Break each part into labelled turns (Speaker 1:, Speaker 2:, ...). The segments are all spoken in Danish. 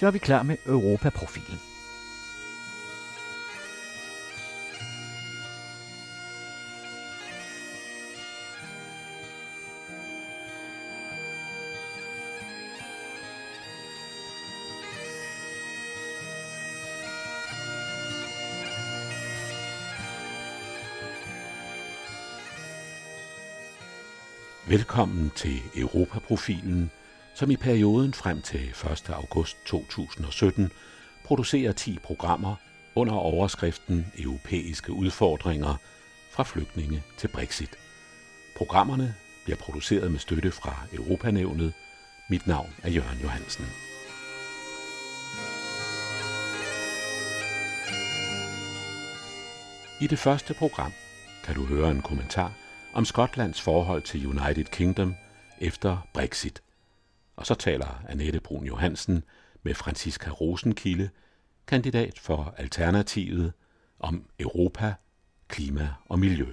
Speaker 1: så er vi klar med Europaprofilen.
Speaker 2: Velkommen til Europaprofilen, som i perioden frem til 1. august 2017 producerer 10 programmer under overskriften Europæiske udfordringer fra flygtninge til Brexit. Programmerne bliver produceret med støtte fra Europanævnet. Mit navn er Jørgen Johansen. I det første program kan du høre en kommentar om Skotlands forhold til United Kingdom efter Brexit. Og så taler Annette Brun Johansen med Franziska Rosenkilde, kandidat for Alternativet, om Europa, klima og miljø.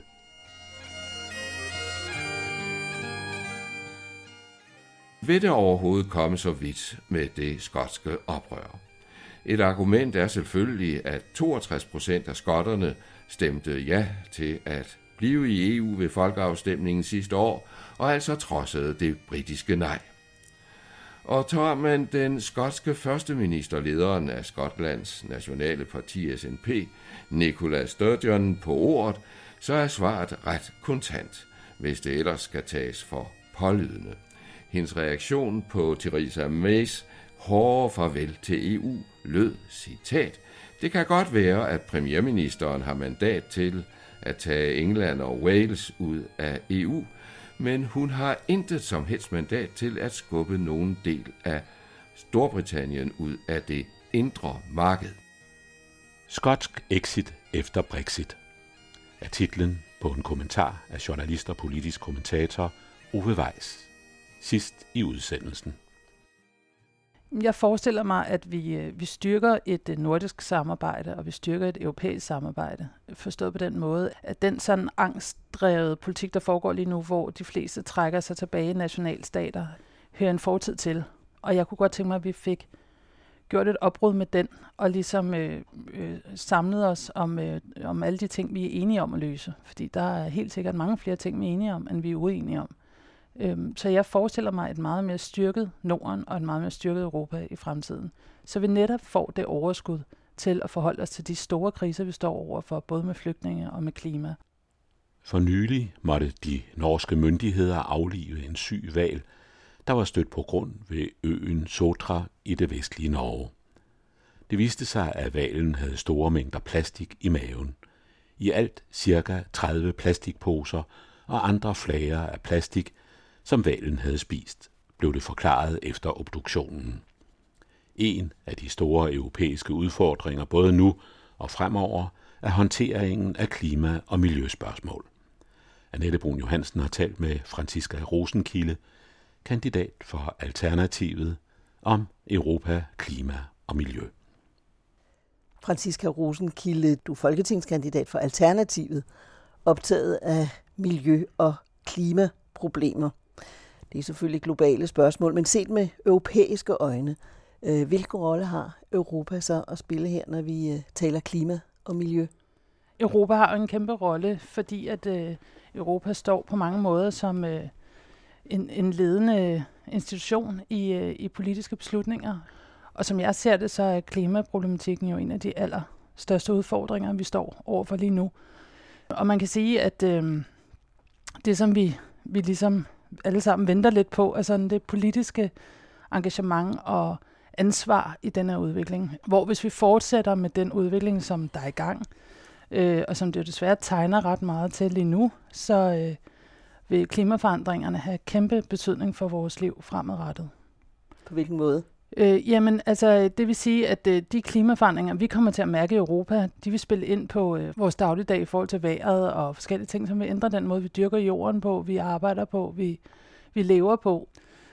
Speaker 3: Vil det overhovedet komme så vidt med det skotske oprør? Et argument er selvfølgelig, at 62 procent af skotterne stemte ja til at blive i EU ved folkeafstemningen sidste år, og altså trodsede det britiske nej. Og tager man den skotske førsteminister, lederen af Skotlands nationale parti SNP, Nicola Sturgeon, på ordet, så er svaret ret kontant, hvis det ellers skal tages for pålydende. Hendes reaktion på Theresa Mays hårde farvel til EU lød citat. Det kan godt være, at premierministeren har mandat til at tage England og Wales ud af EU, men hun har intet som helst mandat til at skubbe nogen del af Storbritannien ud af det indre marked.
Speaker 2: Skotsk exit efter Brexit er titlen på en kommentar af journalist og politisk kommentator Ove Weiss sidst i udsendelsen.
Speaker 4: Jeg forestiller mig, at vi, øh, vi styrker et øh, nordisk samarbejde, og vi styrker et europæisk samarbejde. Forstået på den måde, at den sådan angstdrevet politik, der foregår lige nu, hvor de fleste trækker sig tilbage i nationalstater, hører en fortid til. Og jeg kunne godt tænke mig, at vi fik gjort et opbrud med den, og ligesom øh, øh, samlet os om, øh, om alle de ting, vi er enige om at løse. Fordi der er helt sikkert mange flere ting, vi er enige om, end vi er uenige om. Øhm, så jeg forestiller mig et meget mere styrket Norden og et meget mere styrket Europa i fremtiden. Så vi netop får det overskud til at forholde os til de store kriser, vi står overfor, både med flygtninge og med klima.
Speaker 2: For nylig måtte de norske myndigheder aflive en syg val, der var stødt på grund ved øen Sotra i det vestlige Norge. Det viste sig, at valen havde store mængder plastik i maven. I alt cirka 30 plastikposer og andre flager af plastik som valen havde spist, blev det forklaret efter obduktionen. En af de store europæiske udfordringer både nu og fremover er håndteringen af klima- og miljøspørgsmål. Annette Brun Johansen har talt med Franziska Rosenkilde, kandidat for Alternativet, om Europa, klima og miljø.
Speaker 5: Franziska Rosenkilde, du er folketingskandidat for Alternativet, optaget af miljø- og klimaproblemer. Det er selvfølgelig globale spørgsmål, men set med europæiske øjne, øh, hvilken rolle har Europa så at spille her, når vi øh, taler klima og miljø?
Speaker 4: Europa har en kæmpe rolle, fordi at øh, Europa står på mange måder som øh, en, en ledende institution i, øh, i politiske beslutninger. Og som jeg ser det, så er klimaproblematikken jo en af de allerstørste udfordringer, vi står overfor lige nu. Og man kan sige, at øh, det, som vi, vi ligesom alle sammen venter lidt på, altså det politiske engagement og ansvar i den her udvikling. Hvor hvis vi fortsætter med den udvikling, som der er i gang, øh, og som det jo desværre tegner ret meget til lige nu, så øh, vil klimaforandringerne have kæmpe betydning for vores liv fremadrettet.
Speaker 5: På hvilken måde?
Speaker 4: Øh, jamen, altså, det vil sige, at øh, de klimaforandringer, vi kommer til at mærke i Europa, de vil spille ind på øh, vores dagligdag i forhold til vejret og forskellige ting, som vil ændre den måde, vi dyrker jorden på, vi arbejder på, vi, vi lever på.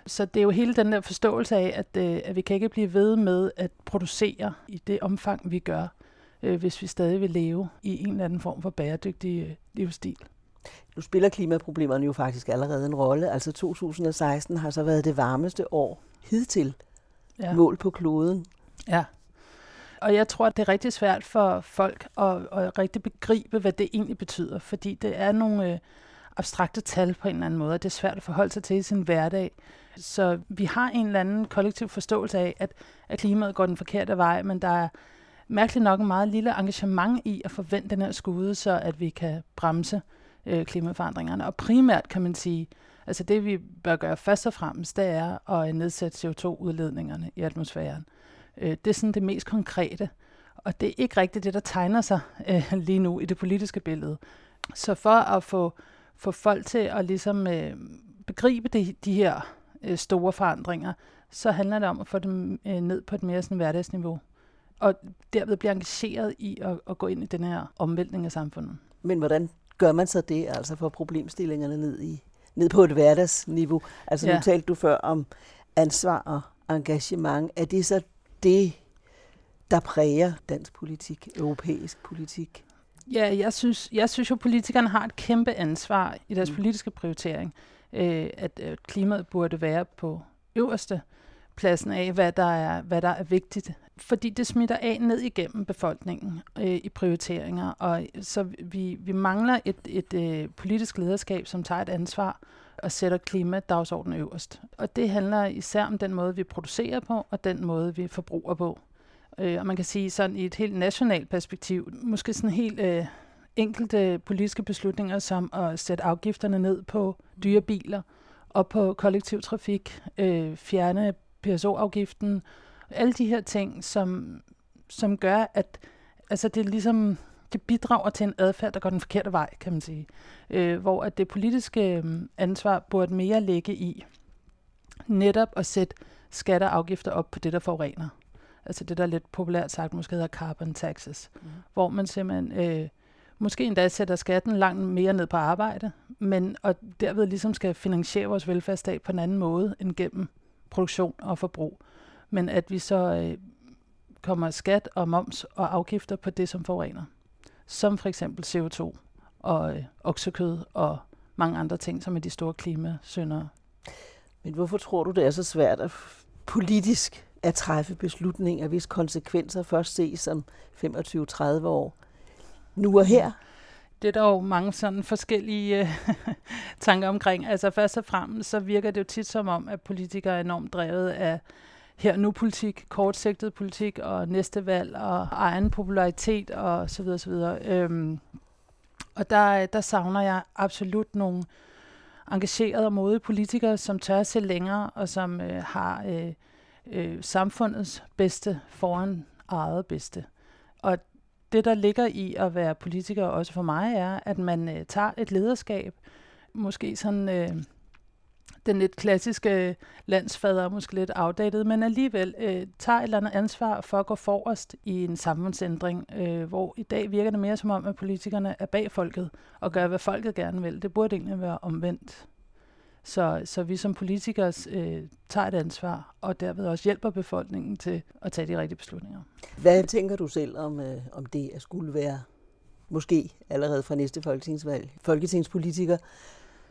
Speaker 4: Så det er jo hele den der forståelse af, at, øh, at vi kan ikke blive ved med at producere i det omfang, vi gør, øh, hvis vi stadig vil leve i en eller anden form for bæredygtig øh, livsstil.
Speaker 5: Nu spiller klimaproblemerne jo faktisk allerede en rolle. Altså 2016 har så været det varmeste år hidtil ja. mål på kloden.
Speaker 4: Ja. Og jeg tror, det er rigtig svært for folk at, at rigtig begribe, hvad det egentlig betyder, fordi det er nogle øh, abstrakte tal på en eller anden måde, og det er svært at forholde sig til i sin hverdag. Så vi har en eller anden kollektiv forståelse af, at, at klimaet går den forkerte vej, men der er mærkeligt nok en meget lille engagement i at forvente den her skude, så at vi kan bremse øh, klimaforandringerne. Og primært kan man sige, altså det vi bør gøre først og fremmest, det er at nedsætte CO2-udledningerne i atmosfæren. Øh, det er sådan det mest konkrete. Og det er ikke rigtigt det, der tegner sig øh, lige nu i det politiske billede. Så for at få, få folk til at ligesom øh, begribe de, de her øh, store forandringer, så handler det om at få dem øh, ned på et mere sådan hverdagsniveau. Og derved blive engageret i at, at gå ind i den her omvæltning af samfundet.
Speaker 5: Men hvordan gør man så det, altså for problemstillingerne ned, i, ned på et hverdagsniveau? Altså ja. nu talte du før om ansvar og engagement. Er det så det, der præger dansk politik, europæisk politik?
Speaker 4: Ja, jeg synes, jeg synes jo, at politikerne har et kæmpe ansvar i deres mm. politiske prioritering. Øh, at øh, klimaet burde være på øverste pladsen af, hvad der er, hvad der er vigtigt. Fordi det smitter af ned igennem befolkningen øh, i prioriteringer, og så vi, vi mangler et, et øh, politisk lederskab, som tager et ansvar og sætter klimadagsordenen øverst. Og det handler især om den måde, vi producerer på, og den måde, vi forbruger på. Øh, og man kan sige sådan i et helt nationalt perspektiv, måske sådan helt øh, enkelte politiske beslutninger, som at sætte afgifterne ned på dyre biler og på kollektiv trafik, øh, fjerne PSO-afgiften, alle de her ting, som, som gør, at altså det ligesom det bidrager til en adfærd, der går den forkerte vej, kan man sige. Øh, hvor at det politiske øh, ansvar burde mere ligge i netop at sætte skatter og afgifter op på det, der forurener. Altså det, der lidt populært sagt måske hedder carbon taxes. Mm. Hvor man simpelthen øh, måske endda sætter skatten langt mere ned på arbejde, men og derved ligesom skal finansiere vores velfærdsstat på en anden måde end gennem produktion og forbrug. Men at vi så øh, kommer skat og moms og afgifter på det, som forurener som for eksempel CO2 og øh, oksekød og mange andre ting, som er de store klimasyndere.
Speaker 5: Men hvorfor tror du, det er så svært at politisk at træffe beslutninger, hvis konsekvenser først ses om 25-30 år? Nu og her?
Speaker 4: Det er der jo mange sådan forskellige øh, tanker omkring. Altså først og fremmest, så virker det jo tit som om, at politikere er enormt drevet af her nu politik, kortsigtet politik og næste valg og egen popularitet og så videre, så videre. Øhm, og der, der savner jeg absolut nogle engagerede og modige politikere, som tør at se længere og som øh, har øh, øh, samfundets bedste foran eget bedste. Og det, der ligger i at være politiker, også for mig, er, at man øh, tager et lederskab, måske sådan... Øh, den lidt klassiske landsfader, måske lidt outdated, men alligevel øh, tager et eller andet ansvar for at gå forrest i en samfundsændring, øh, hvor i dag virker det mere som om, at politikerne er bag folket og gør, hvad folket gerne vil. Det burde egentlig være omvendt. Så, så vi som politikere øh, tager et ansvar, og derved også hjælper befolkningen til at tage de rigtige beslutninger.
Speaker 5: Hvad tænker du selv om, øh, om det at skulle være, måske allerede fra næste folketingsvalg, folketingspolitiker,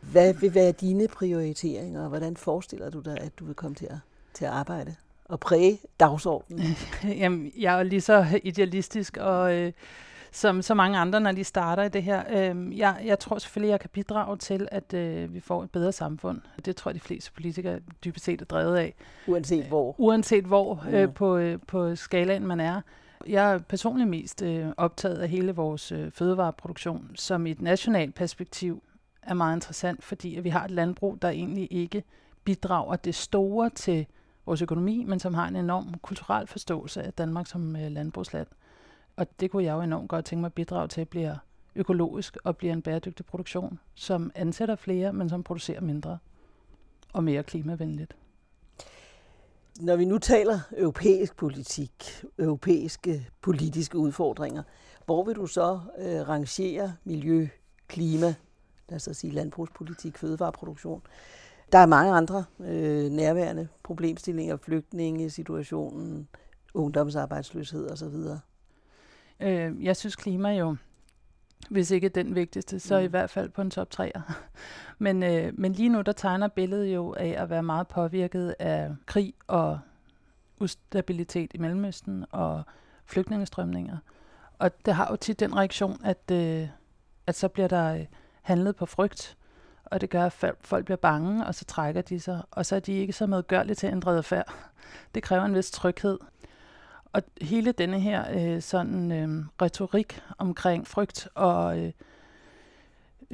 Speaker 5: hvad vil være dine prioriteringer, og hvordan forestiller du dig, at du vil komme til at, til at arbejde og præge dagsordenen?
Speaker 4: Jamen, jeg er lige så idealistisk, og øh, som så mange andre, når de starter i det her. Øh, jeg, jeg tror selvfølgelig, jeg kan bidrage til, at øh, vi får et bedre samfund. Det tror jeg, de fleste politikere dybest set er drevet af.
Speaker 5: Uanset hvor?
Speaker 4: Uanset hvor øh, på, øh, på skalaen man er. Jeg er personligt mest øh, optaget af hele vores øh, fødevareproduktion, som i et nationalt perspektiv er meget interessant, fordi at vi har et landbrug, der egentlig ikke bidrager det store til vores økonomi, men som har en enorm kulturel forståelse af Danmark som øh, landbrugsland. Og det kunne jeg jo enormt godt tænke mig at bidrage til, at blive økologisk og bliver en bæredygtig produktion, som ansætter flere, men som producerer mindre og mere klimavenligt.
Speaker 5: Når vi nu taler europæisk politik, europæiske politiske udfordringer, hvor vil du så øh, rangere miljø, klima, lad os sige landbrugspolitik, fødevareproduktion. Der er mange andre øh, nærværende problemstillinger, flygtningesituationen, ungdomsarbejdsløshed osv.
Speaker 4: Øh, jeg synes klima jo, hvis ikke den vigtigste, så mm. i hvert fald på en top 3'er. men, øh, men lige nu, der tegner billedet jo af at være meget påvirket af krig og ustabilitet i Mellemøsten og flygtningestrømninger. Og det har jo tit den reaktion, at, øh, at så bliver der øh, handlet på frygt, og det gør, at folk bliver bange, og så trækker de sig, og så er de ikke så medgørlige til at ændre adfærd. Det kræver en vis tryghed. Og hele denne her øh, sådan øh, retorik omkring frygt og øh,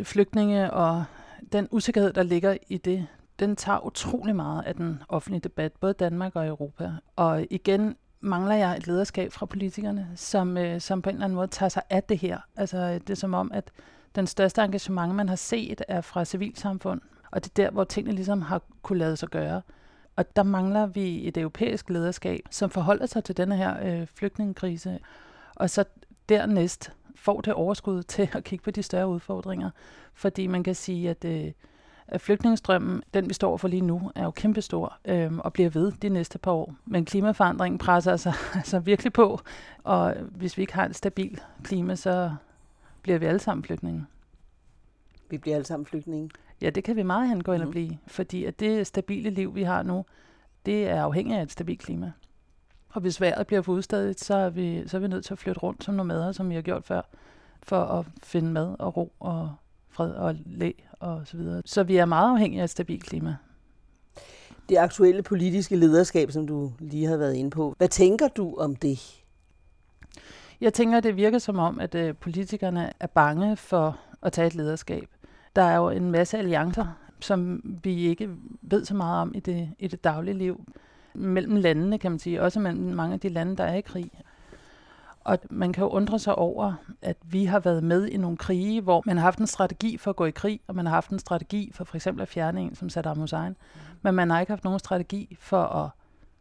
Speaker 4: flygtninge og den usikkerhed, der ligger i det, den tager utrolig meget af den offentlige debat, både Danmark og Europa. Og igen mangler jeg et lederskab fra politikerne, som, øh, som på en eller anden måde tager sig af det her. Altså øh, det er som om, at den største engagement, man har set, er fra civilsamfund. Og det er der, hvor tingene ligesom har kunne lade sig gøre. Og der mangler vi et europæisk lederskab, som forholder sig til denne her øh, flygtningekrise. Og så dernæst får det overskud til at kigge på de større udfordringer. Fordi man kan sige, at, øh, at flygtningestrømmen, den vi står for lige nu, er jo kæmpestor øh, og bliver ved de næste par år. Men klimaforandringen presser sig altså virkelig på, og hvis vi ikke har et stabilt klima, så bliver vi alle sammen flygtninge.
Speaker 5: Vi bliver alle sammen flygtninge?
Speaker 4: Ja, det kan vi meget hen gå ind og mhm. blive, fordi at det stabile liv, vi har nu, det er afhængigt af et stabilt klima. Og hvis vejret bliver for udstadigt, så er, vi, så er vi nødt til at flytte rundt som nomader, som vi har gjort før, for at finde mad og ro og fred og læ og så videre. Så vi er meget afhængige af et stabilt klima.
Speaker 5: Det aktuelle politiske lederskab, som du lige har været inde på, hvad tænker du om det?
Speaker 4: Jeg tænker, det virker som om, at øh, politikerne er bange for at tage et lederskab. Der er jo en masse alliancer, som vi ikke ved så meget om i det, i det daglige liv. Mellem landene, kan man sige. Også mellem mange af de lande, der er i krig. Og man kan jo undre sig over, at vi har været med i nogle krige, hvor man har haft en strategi for at gå i krig, og man har haft en strategi for for eksempel at fjerne en som Saddam Hussein. Men man har ikke haft nogen strategi for at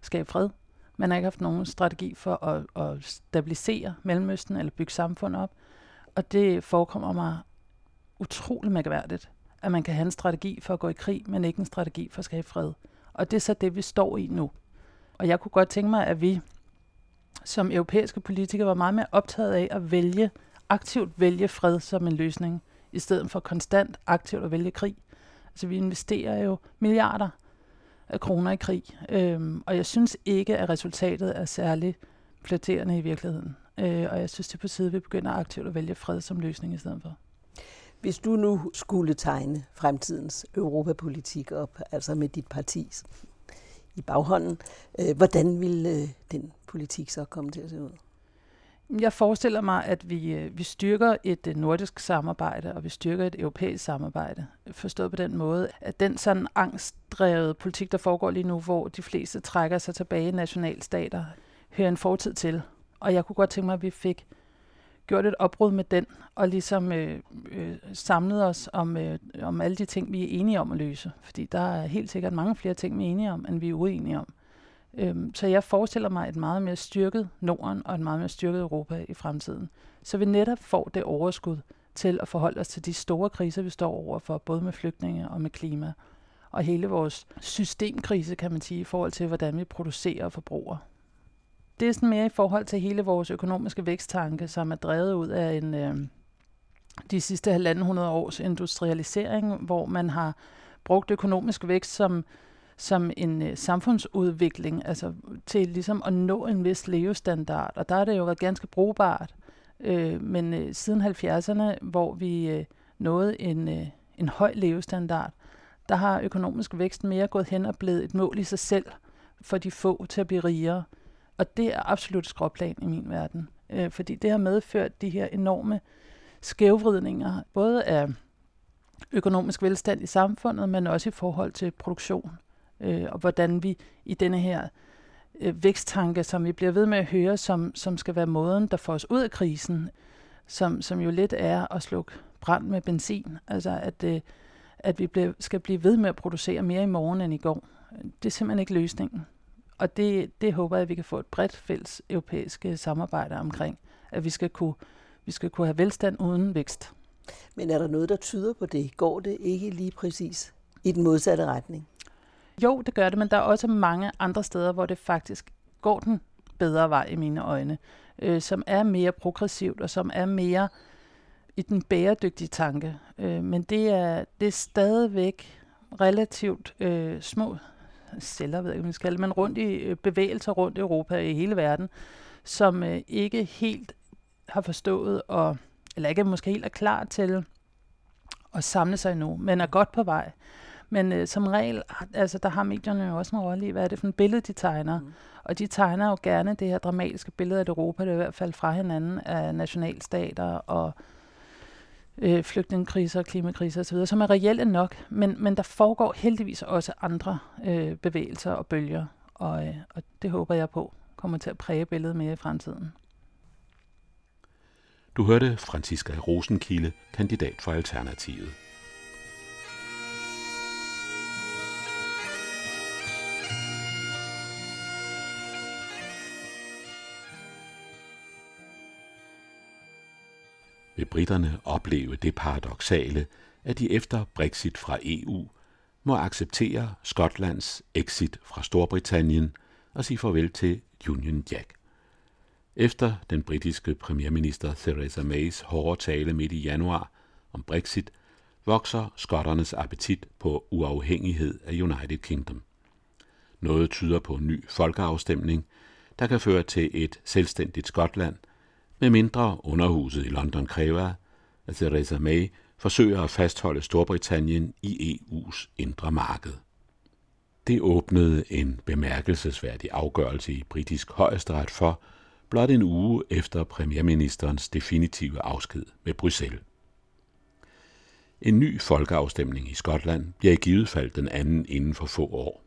Speaker 4: skabe fred. Man har ikke haft nogen strategi for at, at stabilisere Mellemøsten eller bygge samfund op. Og det forekommer mig utrolig mærkværdigt, at man kan have en strategi for at gå i krig, men ikke en strategi for at skabe fred. Og det er så det, vi står i nu. Og jeg kunne godt tænke mig, at vi som europæiske politikere var meget mere optaget af at vælge, aktivt vælge fred som en løsning, i stedet for konstant aktivt at vælge krig. Altså vi investerer jo milliarder af kroner i krig, øhm, og jeg synes ikke, at resultatet er særlig flatterende i virkeligheden. Øh, og jeg synes, det er på tide, at vi begynder aktivt at vælge fred som løsning i stedet for.
Speaker 5: Hvis du nu skulle tegne fremtidens europapolitik op, altså med dit partis i baghånden, øh, hvordan ville øh, den politik så komme til at se ud?
Speaker 4: Jeg forestiller mig, at vi, øh, vi styrker et nordisk samarbejde, og vi styrker et europæisk samarbejde. Forstået på den måde, at den sådan angstdrevet politik, der foregår lige nu, hvor de fleste trækker sig tilbage i nationalstater, hører en fortid til. Og jeg kunne godt tænke mig, at vi fik gjort et opbrud med den, og ligesom øh, øh, samlet os om, øh, om alle de ting, vi er enige om at løse. Fordi der er helt sikkert mange flere ting, vi er enige om, end vi er uenige om. Øhm, så jeg forestiller mig et meget mere styrket Norden og et meget mere styrket Europa i fremtiden. Så vi netop får det overskud til at forholde os til de store kriser, vi står overfor, både med flygtninge og med klima. Og hele vores systemkrise, kan man sige, i forhold til, hvordan vi producerer og forbruger. Det er sådan mere i forhold til hele vores økonomiske væksttanke, som er drevet ud af en, øh, de sidste halvanden hundrede års industrialisering, hvor man har brugt økonomisk vækst som som en øh, samfundsudvikling, altså til ligesom at nå en vis levestandard. Og der har det jo været ganske brugbart. Øh, men øh, siden 70'erne, hvor vi øh, nåede en, øh, en høj levestandard, der har økonomisk vækst mere gået hen og blevet et mål i sig selv for de få til at blive rigere. Og det er absolut skråplan i min verden. Øh, fordi det har medført de her enorme skævvridninger, både af økonomisk velstand i samfundet, men også i forhold til produktion øh, og hvordan vi i denne her øh, væksttanke, som vi bliver ved med at høre, som, som skal være måden, der får os ud af krisen, som, som jo lidt er at slukke brand med benzin. Altså at, øh, at vi bliver, skal blive ved med at producere mere i morgen end i går. Det er simpelthen ikke løsningen. Og det, det håber jeg, at vi kan få et bredt fælles europæisk samarbejde omkring, at vi skal kunne, vi skal kunne have velstand uden vækst.
Speaker 5: Men er der noget, der tyder på det? Går det ikke lige præcis i den modsatte retning?
Speaker 4: Jo, det gør det, men der er også mange andre steder, hvor det faktisk går den bedre vej i mine øjne, øh, som er mere progressivt og som er mere i den bæredygtige tanke. Øh, men det er, det er stadigvæk relativt øh, små celler, ved jeg ikke, man skal, men rundt i øh, bevægelser rundt i Europa, i hele verden, som øh, ikke helt har forstået, og, eller ikke måske helt er klar til at samle sig nu, men er godt på vej. Men øh, som regel, altså der har medierne jo også en rolle i, hvad er det for et billede, de tegner. Mm. Og de tegner jo gerne det her dramatiske billede af Europa, det er i hvert fald fra hinanden, af nationalstater og øh, flygtningekriser, klimakriser osv., som er reelle nok, men, men der foregår heldigvis også andre øh, bevægelser og bølger, og, øh, og det håber jeg på kommer til at præge billedet mere i fremtiden.
Speaker 2: Du hørte Franziska Rosenkilde, kandidat for Alternativet. Vil britterne opleve det paradoxale, at de efter Brexit fra EU må acceptere Skotlands exit fra Storbritannien og sige farvel til Union Jack. Efter den britiske premierminister Theresa Mays hårde tale midt i januar om Brexit, vokser skotternes appetit på uafhængighed af United Kingdom. Noget tyder på en ny folkeafstemning, der kan føre til et selvstændigt Skotland – med mindre underhuset i London kræver, at Theresa May forsøger at fastholde Storbritannien i EU's indre marked. Det åbnede en bemærkelsesværdig afgørelse i britisk højesteret for, blot en uge efter premierministerens definitive afsked med Bruxelles. En ny folkeafstemning i Skotland bliver i givet fald den anden inden for få år.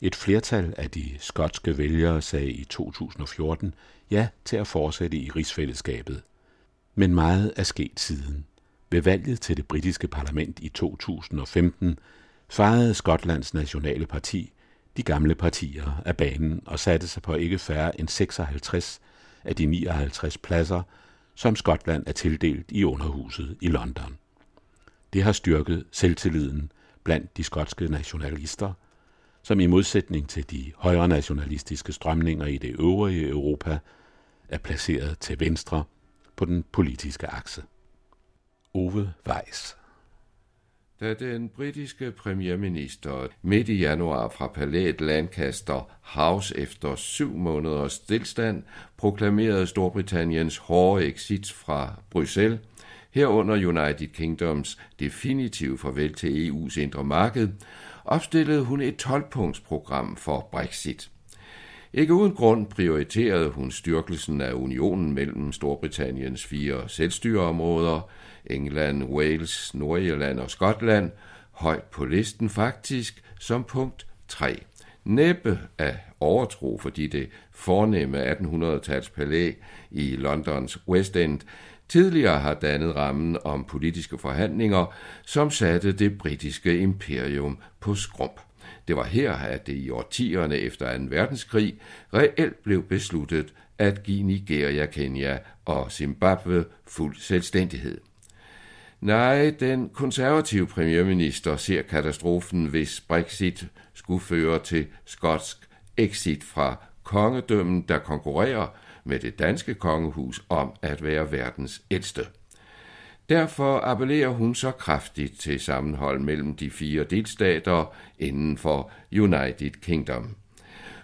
Speaker 2: Et flertal af de skotske vælgere sagde i 2014 ja til at fortsætte i rigsfællesskabet. Men meget er sket siden. Ved valget til det britiske parlament i 2015 fejrede Skotlands nationale parti de gamle partier af banen og satte sig på ikke færre end 56 af de 59 pladser, som Skotland er tildelt i underhuset i London. Det har styrket selvtilliden blandt de skotske nationalister – som i modsætning til de højre nationalistiske strømninger i det øvrige Europa er placeret til venstre på den politiske akse. Ove Weiss
Speaker 3: da den britiske premierminister midt i januar fra palæet Lancaster House efter syv måneders stillstand proklamerede Storbritanniens hårde exit fra Bruxelles, herunder United Kingdoms definitive farvel til EU's indre marked, opstillede hun et 12-punktsprogram for Brexit. Ikke uden grund prioriterede hun styrkelsen af unionen mellem Storbritanniens fire selvstyreområder, England, Wales, Nordirland og Skotland, højt på listen faktisk som punkt 3. Næppe af overtro, fordi det fornemme 1800-tals palæ i Londons West End tidligere har dannet rammen om politiske forhandlinger, som satte det britiske imperium på skrump. Det var her, at det i årtierne efter 2. verdenskrig reelt blev besluttet at give Nigeria, Kenya og Zimbabwe fuld selvstændighed. Nej, den konservative premierminister ser katastrofen, hvis Brexit skulle føre til skotsk exit fra kongedømmen, der konkurrerer med det danske kongehus om at være verdens ældste. Derfor appellerer hun så kraftigt til sammenhold mellem de fire delstater inden for United Kingdom.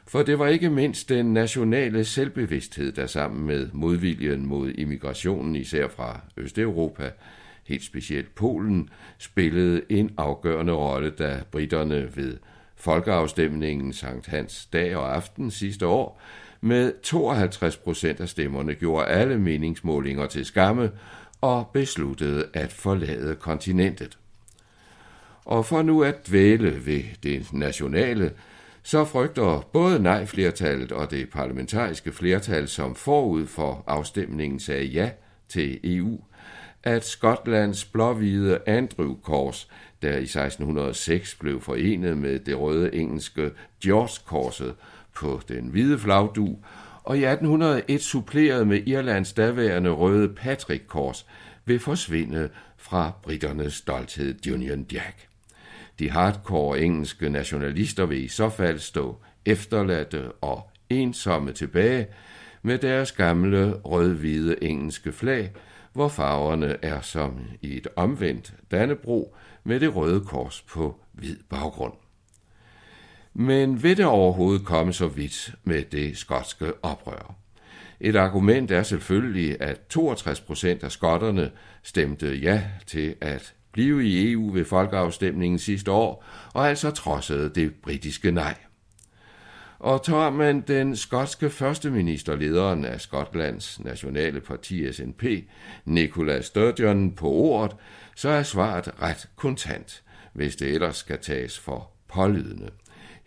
Speaker 3: For det var ikke mindst den nationale selvbevidsthed, der sammen med modviljen mod immigrationen, især fra Østeuropa, helt specielt Polen, spillede en afgørende rolle, da britterne ved folkeafstemningen Sankt Hans dag og aften sidste år med 52 procent af stemmerne gjorde alle meningsmålinger til skamme og besluttede at forlade kontinentet. Og for nu at dvæle ved det nationale, så frygter både nej-flertallet og det parlamentariske flertal, som forud for afstemningen sagde ja til EU, at Skotlands blåhvide Andrew-kors, der i 1606 blev forenet med det røde engelske George-korset, på den hvide flagdu, og i 1801 suppleret med Irlands daværende røde Patrick-kors, vil forsvinde fra britternes stolthed Union Jack. De hardcore engelske nationalister vil i så fald stå efterladte og ensomme tilbage med deres gamle rød-hvide engelske flag, hvor farverne er som i et omvendt Dannebro med det røde kors på hvid baggrund. Men vil det overhovedet komme så vidt med det skotske oprør? Et argument er selvfølgelig, at 62 procent af skotterne stemte ja til at blive i EU ved folkeafstemningen sidste år, og altså trodsede det britiske nej. Og tager man den skotske førsteminister, lederen af Skotlands nationale parti SNP, Nicola Sturgeon, på ordet, så er svaret ret kontant, hvis det ellers skal tages for pålydende.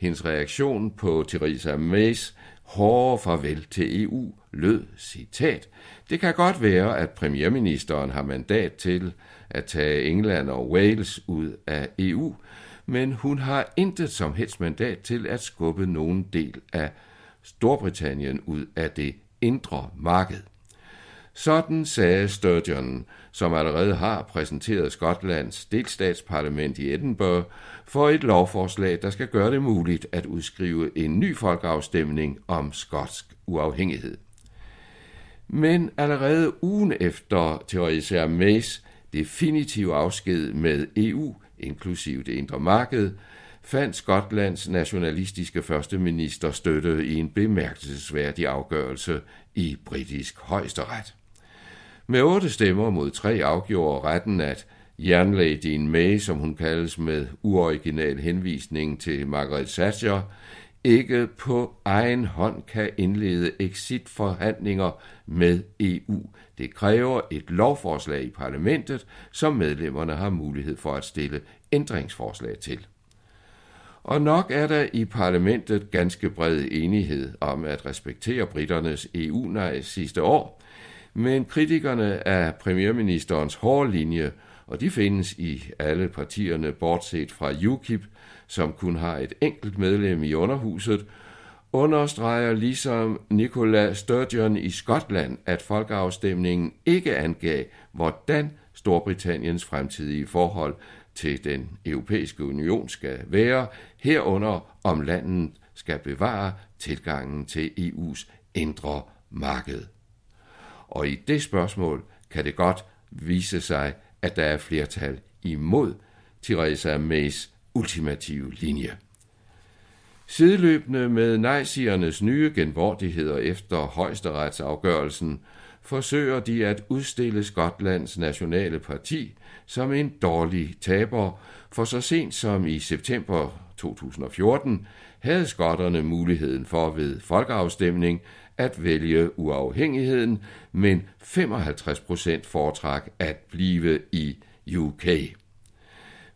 Speaker 3: Hendes reaktion på Theresa Mays hårde farvel til EU lød citat. Det kan godt være, at premierministeren har mandat til at tage England og Wales ud af EU, men hun har intet som helst mandat til at skubbe nogen del af Storbritannien ud af det indre marked. Sådan sagde Sturgeon, som allerede har præsenteret Skotlands delstatsparlament i Edinburgh for et lovforslag, der skal gøre det muligt at udskrive en ny folkeafstemning om skotsk uafhængighed. Men allerede ugen efter Theresa Mays definitive afsked med EU, inklusive det indre marked, fandt Skotlands nationalistiske førsteminister støtte i en bemærkelsesværdig afgørelse i britisk højesteret. Med otte stemmer mod tre afgjorde retten, at jernladyen May, som hun kaldes med uoriginal henvisning til Margaret Thatcher, ikke på egen hånd kan indlede exit-forhandlinger med EU. Det kræver et lovforslag i parlamentet, som medlemmerne har mulighed for at stille ændringsforslag til. Og nok er der i parlamentet ganske bred enighed om at respektere britternes EU-nej sidste år, men kritikerne af premierministerens hårde linje, og de findes i alle partierne bortset fra UKIP, som kun har et enkelt medlem i underhuset, understreger ligesom Nicola Sturgeon i Skotland, at folkeafstemningen ikke angav, hvordan Storbritanniens fremtidige forhold til den europæiske union skal være, herunder om landet skal bevare tilgangen til EU's indre marked. Og i det spørgsmål kan det godt vise sig, at der er flertal imod Theresa Mays ultimative linje. Sideløbende med nejsigernes nye genvordigheder efter højesteretsafgørelsen, forsøger de at udstille Skotlands nationale parti som en dårlig taber, for så sent som i september 2014 havde skotterne muligheden for ved folkeafstemning at vælge uafhængigheden, men 55 procent foretrak at blive i UK.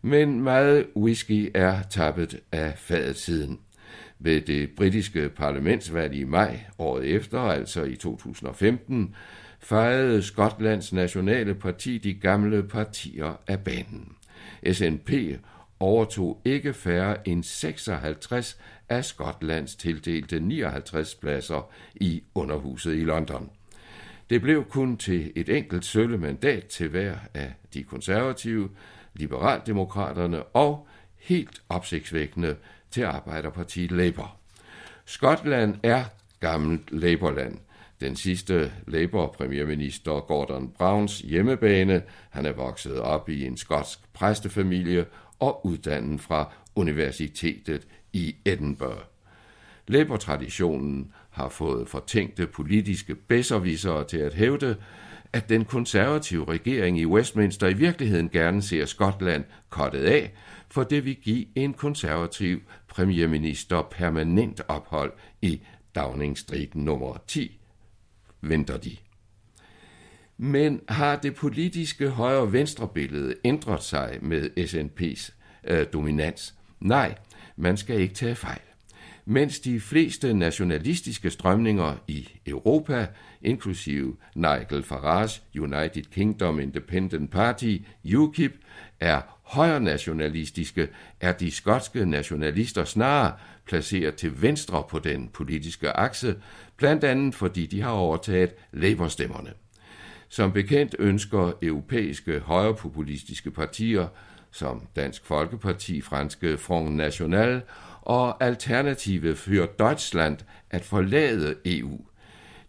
Speaker 3: Men meget whisky er tappet af fadet siden. Ved det britiske parlamentsvalg i maj året efter, altså i 2015, fejrede Skotlands nationale parti de gamle partier af banen. SNP overtog ikke færre end 56 af Skotlands tildelte 59 pladser i underhuset i London. Det blev kun til et enkelt sølle mandat til hver af de konservative, liberaldemokraterne og helt opsigtsvækkende til Arbejderpartiet Labour. Skotland er gammelt Labourland. Den sidste Labour-premierminister Gordon Browns hjemmebane. Han er vokset op i en skotsk præstefamilie og uddannet fra universitetet i Edinburgh. Labour-traditionen har fået fortænkte politiske bedservisere til at hævde, at den konservative regering i Westminster i virkeligheden gerne ser Skotland kottet af, for det vil give en konservativ premierminister permanent ophold i Downing Street nummer 10, venter de. Men har det politiske højre-venstre billede ændret sig med SNP's øh, dominans? Nej, man skal ikke tage fejl. Mens de fleste nationalistiske strømninger i Europa, inklusive Nigel Farage United Kingdom Independent Party, UKIP, er højre nationalistiske, er de skotske nationalister snarere placeret til venstre på den politiske akse, blandt andet fordi de har overtaget Labour-stemmerne. Som bekendt ønsker europæiske højrepopulistiske partier som Dansk Folkeparti, Franske Front National og Alternative für Deutschland at forlade EU.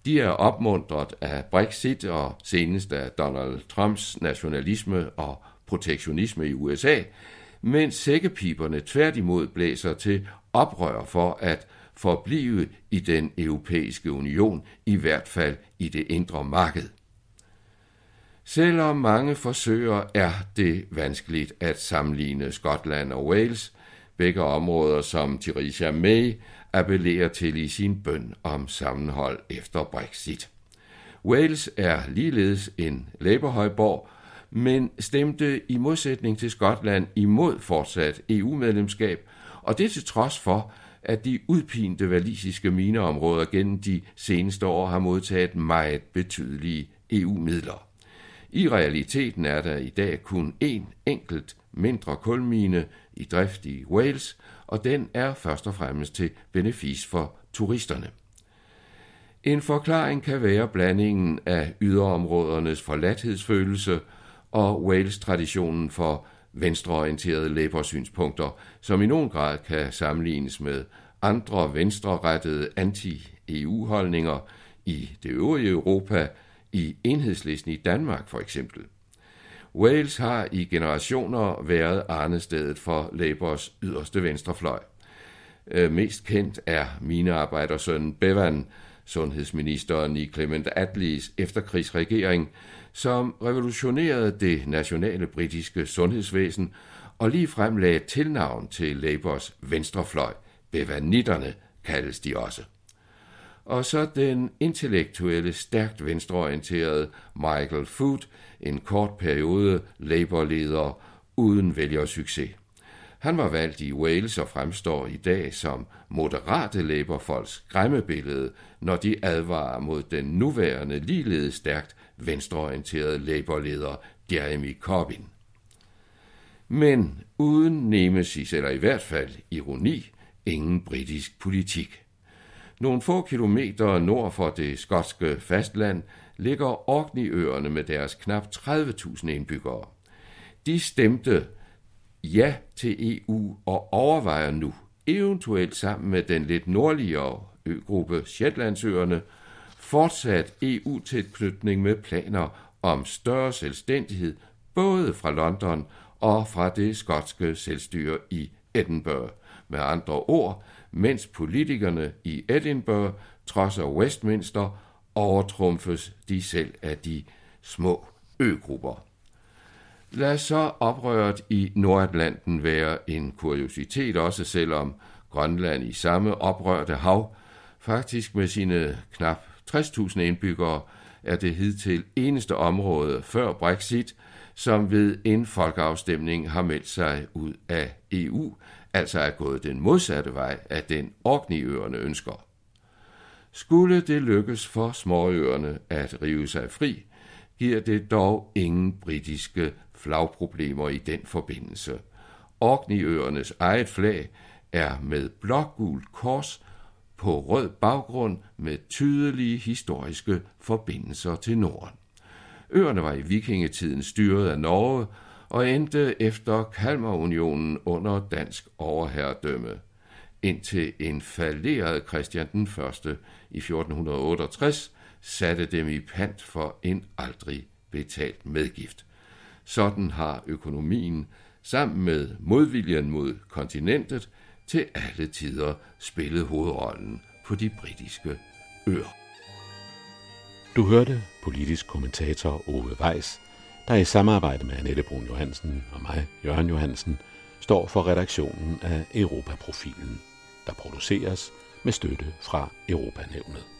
Speaker 3: De er opmuntret af Brexit og senest af Donald Trumps nationalisme og protektionisme i USA, mens sækkepiberne tværtimod blæser til oprør for at forblive i den europæiske union, i hvert fald i det indre marked. Selvom mange forsøger, er det vanskeligt at sammenligne Skotland og Wales, begge områder som Theresa May appellerer til i sin bøn om sammenhold efter Brexit. Wales er ligeledes en labourhøjborg, men stemte i modsætning til Skotland imod fortsat EU-medlemskab, og det til trods for, at de udpinte valisiske mineområder gennem de seneste år har modtaget meget betydelige EU-midler. I realiteten er der i dag kun én enkelt mindre kulmine i drift i Wales, og den er først og fremmest til benefis for turisterne. En forklaring kan være blandingen af yderområdernes forladthedsfølelse og Wales-traditionen for venstreorienterede læbersynspunkter, som i nogen grad kan sammenlignes med andre venstrerettede anti-EU-holdninger i det øvrige Europa, i enhedslisten i Danmark for eksempel. Wales har i generationer været arnestedet for Labours yderste venstrefløj. Øh, mest kendt er minearbejdersønnen Bevan, sundhedsministeren i Clement Attlees efterkrigsregering, som revolutionerede det nationale britiske sundhedsvæsen og lige lagde tilnavn til Labours venstrefløj. Bevanitterne kaldes de også. Og så den intellektuelle, stærkt venstreorienterede Michael Foot, en kort periode Labour-leder uden vælgersucces. Han var valgt i Wales og fremstår i dag som moderate Labour-folks skræmmebillede, når de advarer mod den nuværende ligeledes stærkt venstreorienterede Labour-leder Jeremy Corbyn. Men uden nemesis, eller i hvert fald ironi, ingen britisk politik. Nogle få kilometer nord for det skotske fastland ligger Orkneyøerne med deres knap 30.000 indbyggere. De stemte ja til EU og overvejer nu, eventuelt sammen med den lidt nordligere øgruppe Shetlandsøerne, fortsat EU-tilknytning med planer om større selvstændighed både fra London og fra det skotske selvstyre i Edinburgh. Med andre ord, mens politikerne i Edinburgh trodser Westminster, overtrumfes de selv af de små øgrupper. Lad så oprøret i Nordatlanten være en kuriositet, også selvom Grønland i samme oprørte hav, faktisk med sine knap 60.000 indbyggere, er det hidtil eneste område før Brexit, som ved en folkeafstemning har meldt sig ud af EU, altså er gået den modsatte vej af den Orkneyøerne ønsker. Skulle det lykkes for småøerne at rive sig fri, giver det dog ingen britiske flagproblemer i den forbindelse. Orkneyøernes eget flag er med blågult kors på rød baggrund med tydelige historiske forbindelser til Norden. Øerne var i vikingetiden styret af Norge og endte efter Kalmarunionen under dansk overherredømme, indtil en falderet Christian den 1. i 1468 satte dem i pant for en aldrig betalt medgift. Sådan har økonomien sammen med modviljen mod kontinentet til alle tider spillet hovedrollen på de britiske øer.
Speaker 2: Du hørte politisk kommentator Ove Weiss, der i samarbejde med Annette Brun Johansen og mig, Jørgen Johansen, står for redaktionen af Europaprofilen, der produceres med støtte fra Europanævnet.